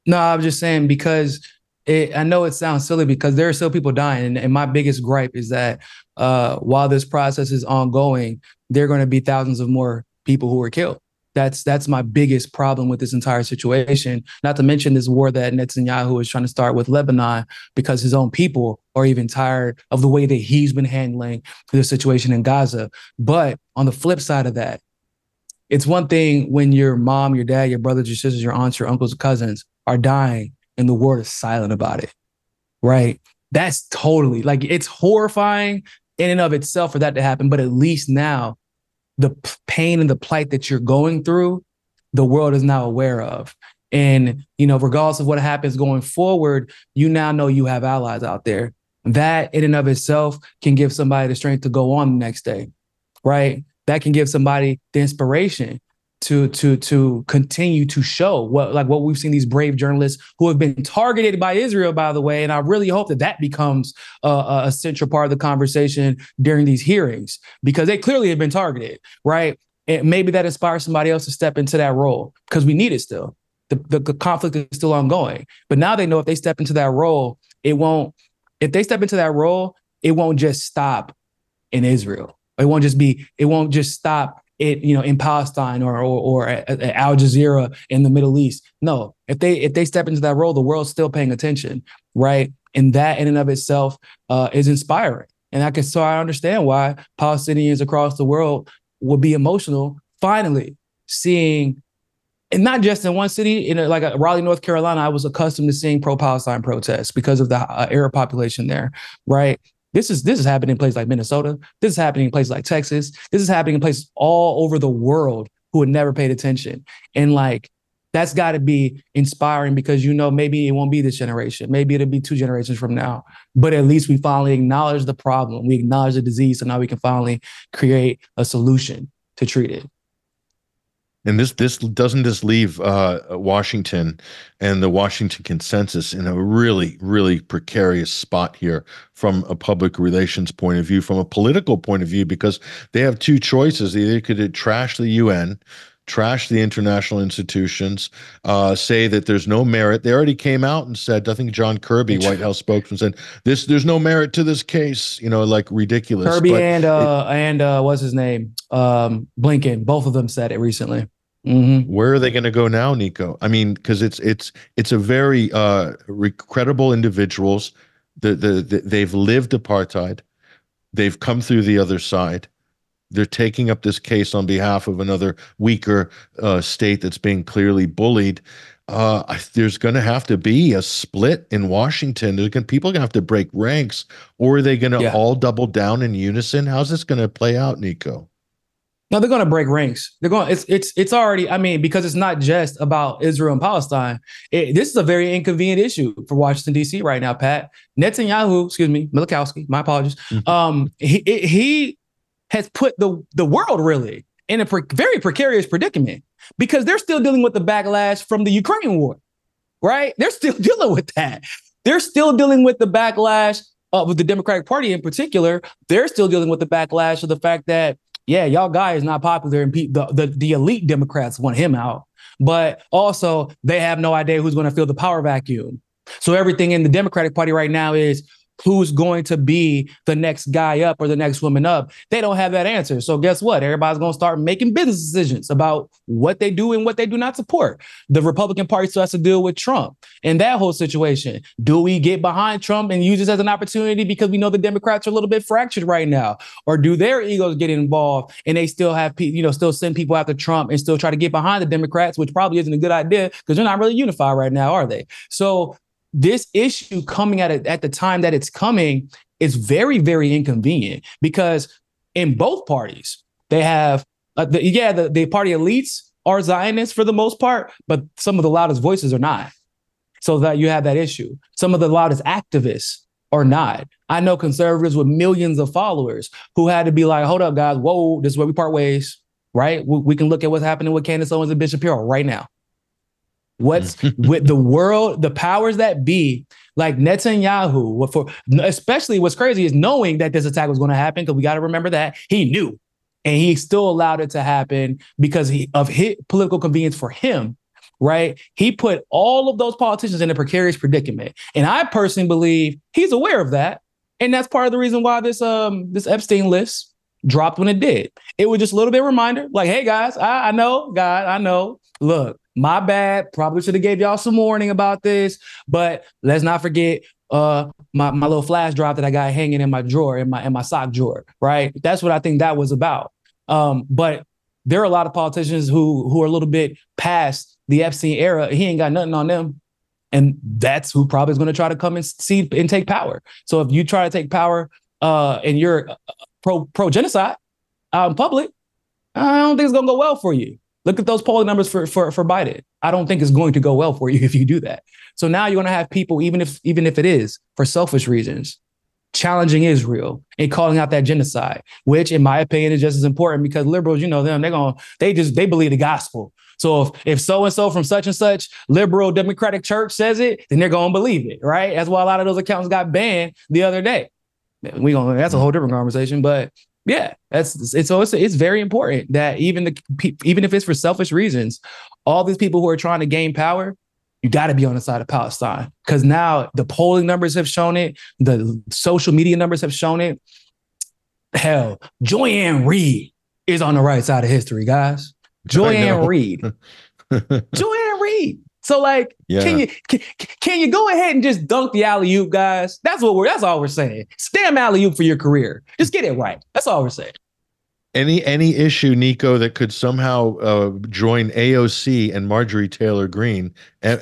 no i'm just saying because it, I know it sounds silly because there are still people dying, and, and my biggest gripe is that uh, while this process is ongoing, there are going to be thousands of more people who are killed. That's that's my biggest problem with this entire situation. Not to mention this war that Netanyahu is trying to start with Lebanon because his own people are even tired of the way that he's been handling the situation in Gaza. But on the flip side of that, it's one thing when your mom, your dad, your brothers, your sisters, your aunts, your uncles, cousins are dying and the world is silent about it. Right. That's totally like it's horrifying in and of itself for that to happen. But at least now, the pain and the plight that you're going through, the world is now aware of. And, you know, regardless of what happens going forward, you now know you have allies out there. That in and of itself can give somebody the strength to go on the next day. Right. That can give somebody the inspiration to to to continue to show what like what we've seen these brave journalists who have been targeted by Israel by the way and I really hope that that becomes a, a central part of the conversation during these hearings because they clearly have been targeted right? And maybe that inspires somebody else to step into that role because we need it still. The, the, the conflict is still ongoing but now they know if they step into that role it won't if they step into that role it won't just stop in Israel. It won't just be it won't just stop it, you know, in Palestine or or, or at, at Al Jazeera in the Middle East. No, if they if they step into that role, the world's still paying attention, right? And that in and of itself uh, is inspiring. And I can so I understand why Palestinians across the world would be emotional finally seeing, and not just in one city, in a, like a, Raleigh, North Carolina. I was accustomed to seeing pro-Palestine protests because of the uh, Arab population there, right? This is this is happening in places like Minnesota. This is happening in places like Texas. This is happening in places all over the world who had never paid attention. And like that's got to be inspiring because you know maybe it won't be this generation. Maybe it'll be two generations from now. But at least we finally acknowledge the problem. We acknowledge the disease, so now we can finally create a solution to treat it. And this this doesn't this leave uh, Washington and the Washington consensus in a really really precarious spot here from a public relations point of view, from a political point of view, because they have two choices: they either could trash the UN, trash the international institutions, uh, say that there's no merit. They already came out and said, I think John Kirby, White House spokesman, said this there's no merit to this case. You know, like ridiculous. Kirby but and uh, it, and uh, what's his name, um, Blinken, both of them said it recently. Mm-hmm. Where are they going to go now, Niko? I mean, because it's it's it's a very uh, credible individuals. The, the, the they've lived apartheid. They've come through the other side. They're taking up this case on behalf of another weaker uh, state that's being clearly bullied. Uh, there's going to have to be a split in Washington. There's going people are going to have to break ranks, or are they going to yeah. all double down in unison? How's this going to play out, Niko? No, they're going to break ranks. They're going. It's it's it's already. I mean, because it's not just about Israel and Palestine. It, this is a very inconvenient issue for Washington D.C. right now. Pat Netanyahu, excuse me, Mileikowsky. My apologies. Mm-hmm. Um, he he has put the the world really in a pre- very precarious predicament because they're still dealing with the backlash from the Ukraine war. right? They're still <laughs> dealing with that. They're still dealing with the backlash uh, with the Democratic Party in particular. They're still dealing with the backlash of the fact that, yeah, y'all guy is not popular and pe- the, the, the elite Democrats want him out. But also, they have no idea who's going to fill the power vacuum. So everything in the Democratic Party right now is who's going to be the next guy up or the next woman up. They don't have that answer. So guess what? Everybody's going to start making business decisions about what they do and what they do not support. The Republican Party still has to deal with Trump and that whole situation. Do we get behind Trump and use this as an opportunity because we know the Democrats are a little bit fractured right now, or do their egos get involved and they still have you know still send people after Trump and still try to get behind the Democrats, which probably isn't a good idea because they're not really unified right now, are they? So this issue coming at it at the time that it's coming is very very inconvenient because in both parties they have uh, the, yeah the, the party elites are zionists for the most part but some of the loudest voices are not. So that you have that issue. Some of the loudest activists are not. I know conservatives with millions of followers who had to be like hold up guys. Whoa this is where we part ways right? We, we can look at what's happening with candace owens and bishop shapiro right now What's with the world, the powers that be, like Netanyahu, for especially what's crazy is knowing that this attack was going to happen, because we got to remember that he knew and he still allowed it to happen because he, of his political convenience for him, right? He put all of those politicians in a precarious predicament. And I personally believe he's aware of that. And that's part of the reason why this um this Epstein list dropped when it did. It was just a little bit reminder, like, hey guys, I, I know, God, I know. Look, my bad. Probably should have gave y'all some warning about this, but let's not forget uh my, my little flash drive that I got hanging in my drawer in my in my sock drawer, right? That's what I think that was about. Um, but there are a lot of politicians who who are a little bit past the Epstein era. He ain't got nothing on them. And that's who probably is going to try to come and see and take power. So if you try to take power uh and you're uh, pro pro genocide out in public, I don't think it's gonna go well for you. Look at those polling numbers for, for, for Biden. I don't think it's going to go well for you <laughs> if you do that. So now you're going to have people, even if even if it is for selfish reasons, challenging Israel and calling out that genocide, which in my opinion is just as important because liberals, you know them, they're going they just they believe the gospel. So if if so and so from such and such liberal democratic church says it, then they're going to believe it, right? That's why a lot of those accounts got banned the other day. We going that's a whole different conversation, but yeah, that's it's so it's, very important that even the even if it's for selfish reasons, all these people who are trying to gain power, you got to be on the side of Palestine because now the polling numbers have shown it, the social media numbers have shown it. Hell, Joy-Ann is on the right side of history, guys. Joy-Ann Reid. <laughs> Joy-Ann Reid. So like, yeah. can you can, can, you go ahead and just dunk the alley oop, guys? That's what we're. That's all we're saying. Stam alley oop for your career. Just get it right. That's all we're saying. Any any issue, Niko, that could somehow uh, join AOC and Marjorie Taylor Greene, uh,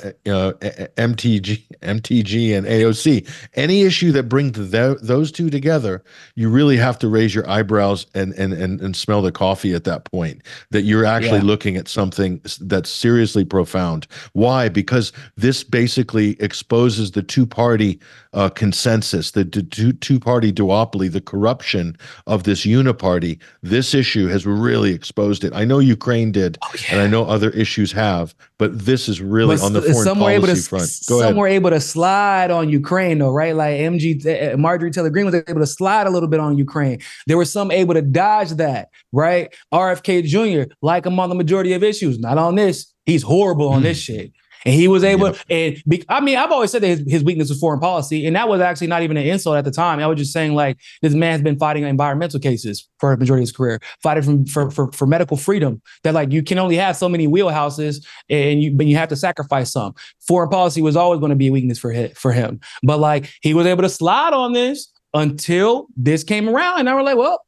MTG, MTG, and AOC. Any issue that brings the, those two together, you really have to raise your eyebrows and and and, and smell the coffee at that point. That you're actually yeah. looking at something that's seriously profound. Why? Because this basically exposes the two party uh, consensus, the two two party duopoly, the corruption of this uniparty. This issue has really exposed it. I know Ukraine did, oh, yeah. and I know other issues have, but this is really but on the foreign some policy were able to, front. Go some ahead. were able to slide on Ukraine, though, right? Like MG uh, Marjorie Taylor Greene was able to slide a little bit on Ukraine. There were some able to dodge that, right? RFK Jr. like him on the majority of issues, not on this. He's horrible on this shit. And he was able, yep. and be, I mean, I've always said that his, his weakness was foreign policy, and that was actually not even an insult at the time. I was just saying, like, this man's been fighting environmental cases for a majority of his career, fighting from, for, for, for medical freedom. That like you can only have so many wheelhouses, and you but you have to sacrifice some. Foreign policy was always going to be a weakness for him, for him, but like he was able to slide on this until this came around, and I was like, well,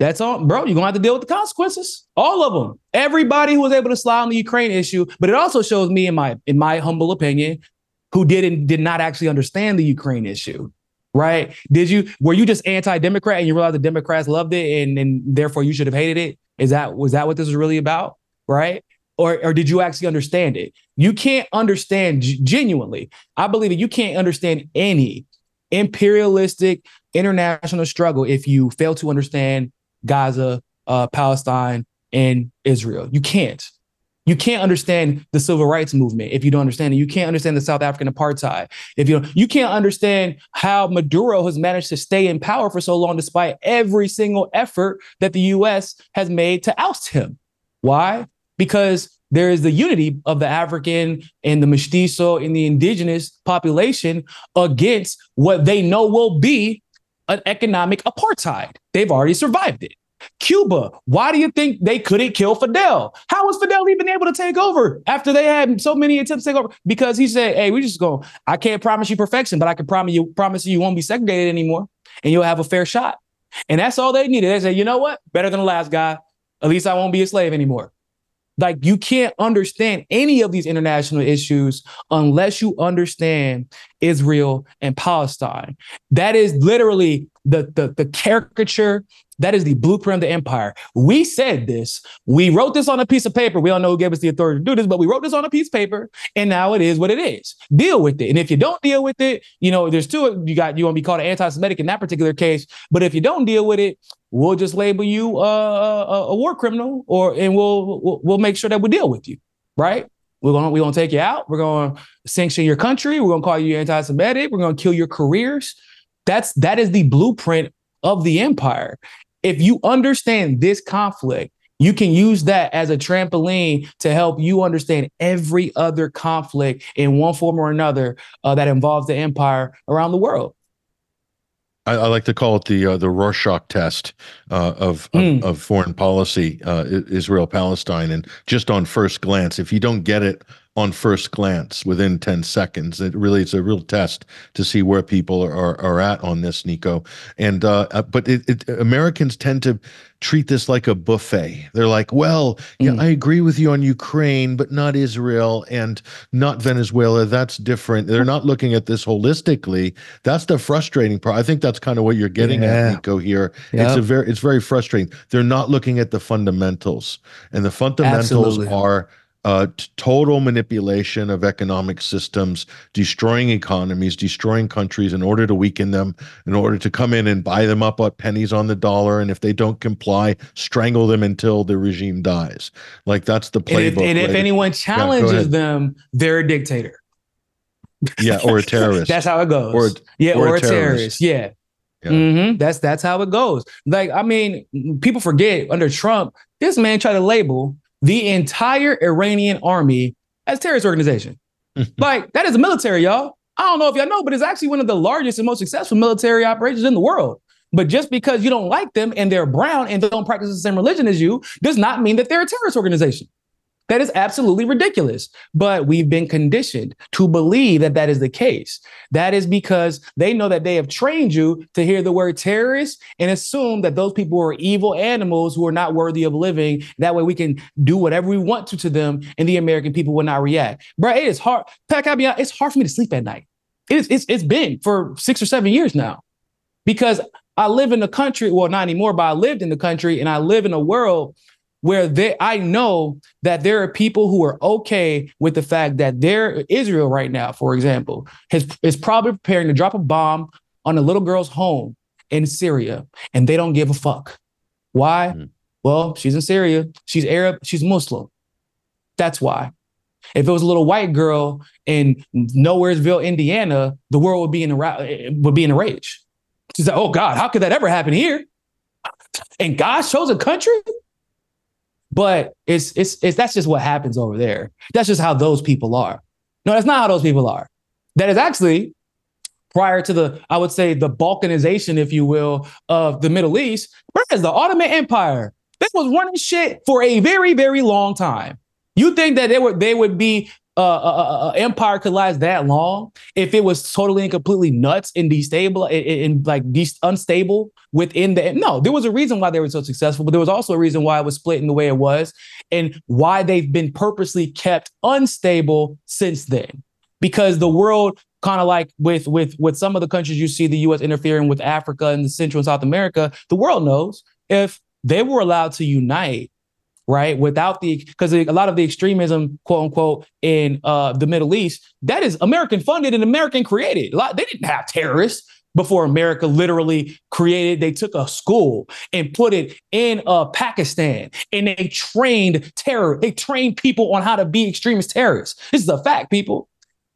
that's all, bro. You're gonna have to deal with the consequences. All of them. Everybody who was able to slide on the Ukraine issue, but it also shows me, in my in my humble opinion, who didn't did not actually understand the Ukraine issue. Right? Did you were you just anti-democrat and you realized the Democrats loved it and and therefore you should have hated it? Is that was that what this was really about? Right? Or, or did you actually understand it? You can't understand genuinely. I believe that you can't understand any imperialistic international struggle if you fail to understand Gaza, uh, Palestine, and Israel. You can't. You can't understand the civil rights movement if you don't understand it. You can't understand the South African apartheid. If you don't. you can't understand how Maduro has managed to stay in power for so long despite every single effort that the US has made to oust him. Why? Because there is the unity of the African and the mestizo and the indigenous population against what they know will be an economic apartheid. They've already survived it. Cuba, why do you think they couldn't kill Fidel? How was Fidel even able to take over after they had so many attempts to take over? Because he said, "Hey, we just go. I can't promise you perfection, but I can promise you, promise you, you won't be segregated anymore, and you'll have a fair shot." And that's all they needed. They said, "You know what? Better than the last guy. At least I won't be a slave anymore." Like you can't understand any of these international issues unless you understand Israel and Palestine. That is literally the the, the caricature that is the blueprint of the empire. We said this. We wrote this on a piece of paper. We don't know who gave us the authority to do this, but we wrote this on a piece of paper, and now it is what it is. Deal with it. And if you don't deal with it, you know, there's two. You got you want to be called an anti-Semitic in that particular case. But if you don't deal with it, we'll just label you a, a war criminal, or and we'll, we'll we'll make sure that we deal with you, right? We're gonna we're gonna take you out. We're gonna sanction your country. We're gonna call you anti-Semitic. We're gonna kill your careers. That's that is the blueprint of the empire if you understand this conflict, you can use that as a trampoline to help you understand every other conflict in one form or another uh, that involves the empire around the world. I, I like to call it the uh, the Rorschach test uh, of, mm. of, of foreign policy, uh, Israel Palestine, and just on first glance, if you don't get it on first glance within 10 seconds. It really is a real test to see where people are, are at on this, Niko. And, uh, uh, but it, it, Americans tend to treat this like a buffet. They're like, well, yeah, mm. I agree with you on Ukraine, but not Israel and not Venezuela. That's different. They're not looking at this holistically. That's the frustrating part. I think that's kind of what you're getting yeah. at, Niko, here. Yep. It's a very, it's very frustrating. They're not looking at the fundamentals. And the fundamentals Absolutely. are uh, total manipulation of economic systems, destroying economies, destroying countries in order to weaken them, in order to come in and buy them up at pennies on the dollar. And if they don't comply, strangle them until the regime dies. Like that's the playbook. And if, and if anyone challenges yeah, them, they're a dictator. Yeah, or a terrorist. <laughs> that's how it goes. Or, yeah, or, or a, terrorist. terrorist. Yeah. Yeah. Mm-hmm. That's that's how it goes. Like, I mean, people forget under Trump, this man tried to label the entire Iranian army as terrorist organization. <laughs> like that is a military, y'all. I don't know if y'all know, but it's actually one of the largest and most successful military operations in the world. But just because you don't like them and they're brown and they don't practice the same religion as you does not mean that they're a terrorist organization. That is absolutely ridiculous. But we've been conditioned to believe that that is the case. That is because they know that they have trained you to hear the word terrorist and assume that those people are evil animals who are not worthy of living. That way we can do whatever we want to to them and the American people will not react. Bro, it is hard. Pat, it's hard for me to sleep at night. It is, it's, it's been for six or seven years now because I live in a country, well, not anymore, but I lived in the country and I live in a world where they I know that there are people who are okay with the fact that there Israel right now, for example, has is probably preparing to drop a bomb on a little girl's home in Syria, and they don't give a fuck. Why? Mm. Well, she's in Syria, she's Arab, she's Muslim. That's why. If it was a little white girl in Nowheresville, Indiana, the world would be in a would be in a rage. She's like, "Oh God, how could that ever happen here?" And God chose a country but it's it's it's that's just what happens over there. That's just how those people are. No, that's not how those people are. That is actually prior to the, I would say, the balkanization, if you will, of the Middle East. Whereas the Ottoman Empire, this was running shit for a very, very long time. You think that they would they would be uh, uh, uh, uh, empire could last that long if it was totally and completely nuts and destable and, like de- unstable within the no there was a reason why they were so successful but there was also a reason why it was split in the way it was and why they've been purposely kept unstable since then. Because the world kind of like with with with some of the countries you see the US interfering with Africa and the Central and South America the world knows if they were allowed to unite right? Without the because a lot of the extremism, quote unquote, in uh, the Middle East, that is American funded and American created. A lot they didn't have terrorists. before America literally created. They took a school and put it in uh, Pakistan, and they trained terror. They trained people on how to be extremist terrorists. This is a fact, people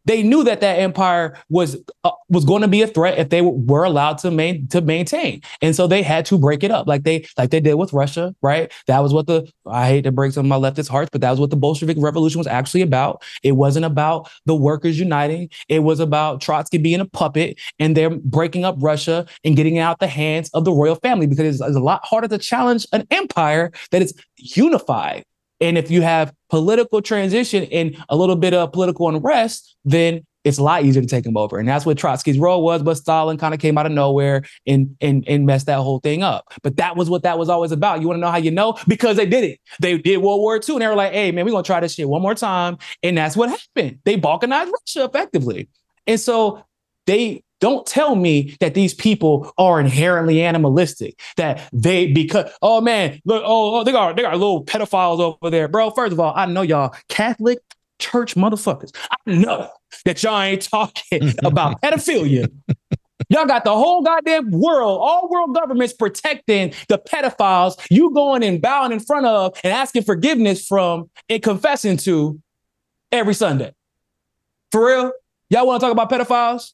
they knew that that empire was uh, was going to be a threat if they were allowed to main to maintain, and so they had to break it up, like they like they did with Russia, right? That was what the I hate to break some of my leftist hearts, but that was what the Bolshevik Revolution was actually about. It wasn't about the workers uniting; it was about Trotsky being a puppet and they're breaking up Russia and getting out the hands of the royal family because it's, it's a lot harder to challenge an empire that is unified and if you have political transition and a little bit of political unrest, then it's a lot easier to take him over. And that's what Trotsky's role was, but Stalin kind of came out of nowhere and, and, and messed that whole thing up. But that was what that was always about. You want to know how you know? Because they did it. They did World War II and they were like, hey, man, we're to try this shit one more time. And that's what happened. They balkanized Russia effectively. And so they don't tell me that these people are inherently animalistic. That they because oh man, look, oh, oh they got they got little pedophiles over there, bro. First of all, I know y'all Catholic church motherfuckers. I know that y'all ain't talking <laughs> about pedophilia. Y'all got the whole goddamn world, all world governments protecting the pedophiles you going and bowing in front of and asking forgiveness from and confessing to every Sunday. For real? Y'all want to talk about pedophiles?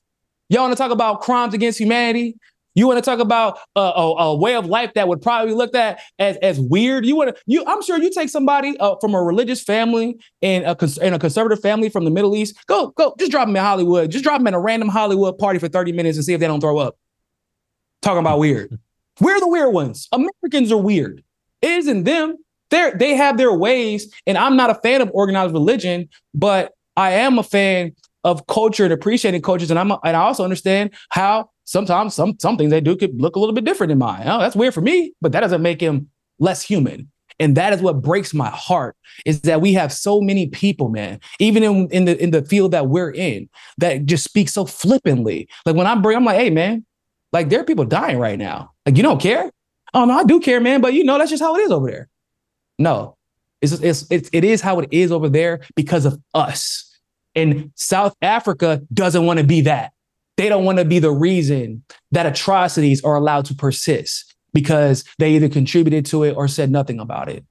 Y'all want to talk about crimes against humanity? You want to talk about a, a, a, way of life that would probably be looked at as, as weird? You want to? You, I'm sure you take somebody uh, from a religious family and a and a conservative family from the Middle East. Go, go, just drop them in Hollywood. Just drop them in a random Hollywood party for 30 minutes and see if they don't throw up. Talking about weird. <laughs> We're the weird ones. Americans are weird. It isn't them. They they have their ways, and I'm not a fan of organized religion, but I am a fan of culture and appreciating cultures. And I'm and I also understand how sometimes some some things they do could look a little bit different in mine. Oh, that's weird for me, but that doesn't make him less human. And that is what breaks my heart is that we have so many people, man, even in, in the in the field that we're in, that just speak so flippantly. Like when I bring, I'm like, hey, man, like there are people dying right now. Like you don't care? Oh no, I do care, man. But you know that's just how it is over there. No, it's it's, it's it is how it is over there because of us and South Africa doesn't want to be that. They don't want to be the reason that atrocities are allowed to persist because they either contributed to it or said nothing about it.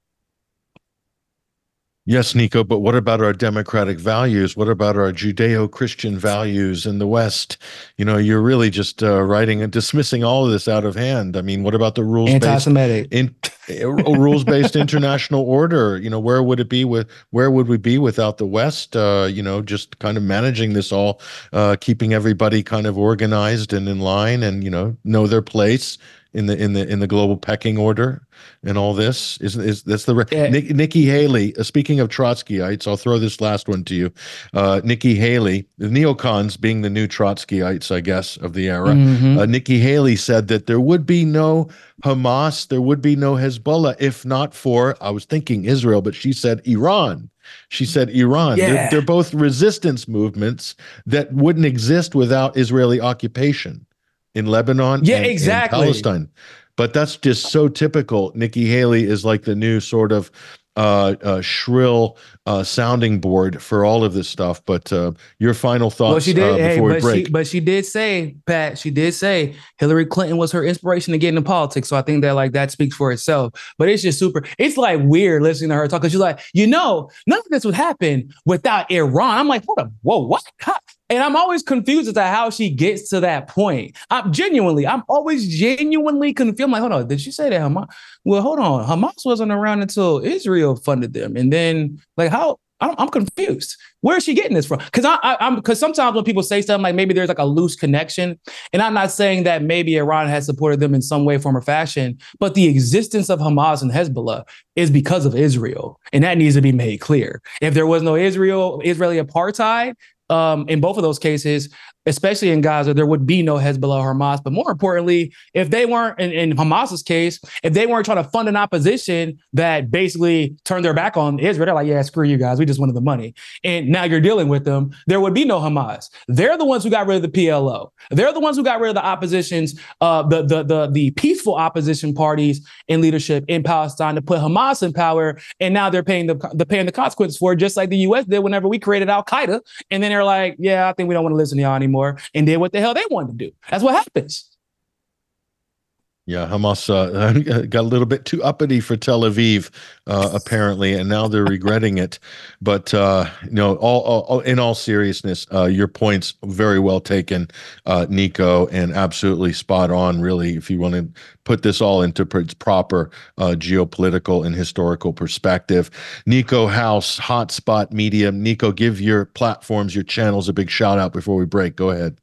Yes, Niko, but what about our democratic values? What about our Judeo Christian values in the West? You know, you're really just uh, writing and dismissing all of this out of hand. I mean, what about the rules anti Semitic? In, rules based international order? You know, where would it be with, where would we be without the West? Uh, you know, just kind of managing this all, uh, keeping everybody kind of organized and in line and, you know, know their place in the in the in the global pecking order and all this is is that's the yeah. Nick, Nikki Haley uh, speaking of Trotskyites I'll throw this last one to you uh, Nikki Haley the neocons being the new Trotskyites I guess of the era mm-hmm. uh, Nikki Haley said that there would be no Hamas there would be no Hezbollah if not for I was thinking Israel but she said Iran she said Iran. Yeah. They're, they're both resistance movements that wouldn't exist without Israeli occupation in Lebanon yeah, and, exactly. And Palestine. But that's just so typical. Nikki Haley is like the new sort of uh, uh, shrill uh, sounding board for all of this stuff. But uh, your final thoughts well, she did, uh, before hey, we but break. She, but she did say, Pat, she did say Hillary Clinton was her inspiration to get into politics. So I think that like that speaks for itself. But it's just super. It's like weird listening to her talk because she's like, you know, none of this would happen without Iran. I'm like, hold up, whoa, what? And I'm always confused as to how she gets to that point. I'm genuinely, I'm always genuinely confused. I'm like, hold on, did she say that Hamas? Well, hold on, Hamas wasn't around until Israel funded them, and then like how? I'm, I'm confused. Where is she getting this from? Because I, I, am because sometimes when people say something like maybe there's like a loose connection, and I'm not saying that maybe Iran has supported them in some way, form, or fashion, but the existence of Hamas and Hezbollah is because of Israel, and that needs to be made clear. If there was no Israel, Israeli apartheid, um, in both of those cases, especially in Gaza, there would be no Hezbollah or Hamas. But more importantly, if they weren't, in, in, Hamas's case, if they weren't trying to fund an opposition that basically turned their back on Israel, they're like, yeah, screw you guys. We just wanted the money. And now you're dealing with them. There would be no Hamas. They're the ones who got rid of the PLO. They're the ones who got rid of the oppositions, uh, the, the, the, the peaceful opposition parties and leadership in Palestine to put Hamas in power. And now they're paying the, the paying the consequences for it, just like the U.S. did whenever we created Al Qaeda. And then they're like, yeah, I think we don't want to listen to y'all anymore anymore and did what the hell they wanted to do. That's what happens. Yeah, Hamas <laughs> uh, got a little bit too uppity for Tel Aviv, uh, apparently, and now they're regretting it. But uh, you know, all, all, in all seriousness, uh, your points very well taken, uh, Niko, and absolutely spot on. Really, if you want to put this all into its proper uh, geopolitical and historical perspective, Niko House, Hot Spot Media. Niko, give your platforms, your channels a big shout out before we break. Go ahead.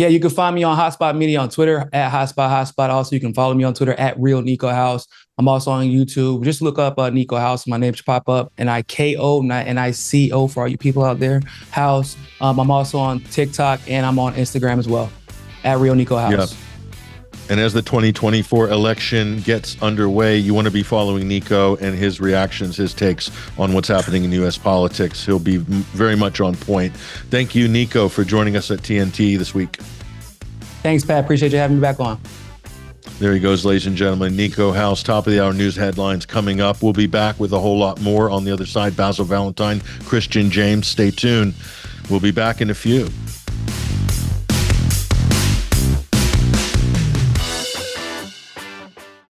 Yeah, you can find me on Hot Spot Media on Twitter at Hotspot Hotspot. Also, you can follow me on Twitter at Real Niko House. I'm also on YouTube. Just look up uh, Niko House. My name should pop up. And I K O, not N I C O for all you people out there. House. Um, I'm also on TikTok and I'm on Instagram as well at Real Niko House. Yep. And as the 2024 election gets underway, you want to be following Niko and his reactions, his takes on what's happening in U.S. politics. He'll be very much on point. Thank you, Niko, for joining us at TNT this week. Thanks, Pat. Appreciate you having me back on. There he goes, ladies and gentlemen. Niko House, top of the hour news headlines coming up. We'll be back with a whole lot more on the other side. Basil Valentine, Christian James. Stay tuned. We'll be back in a few.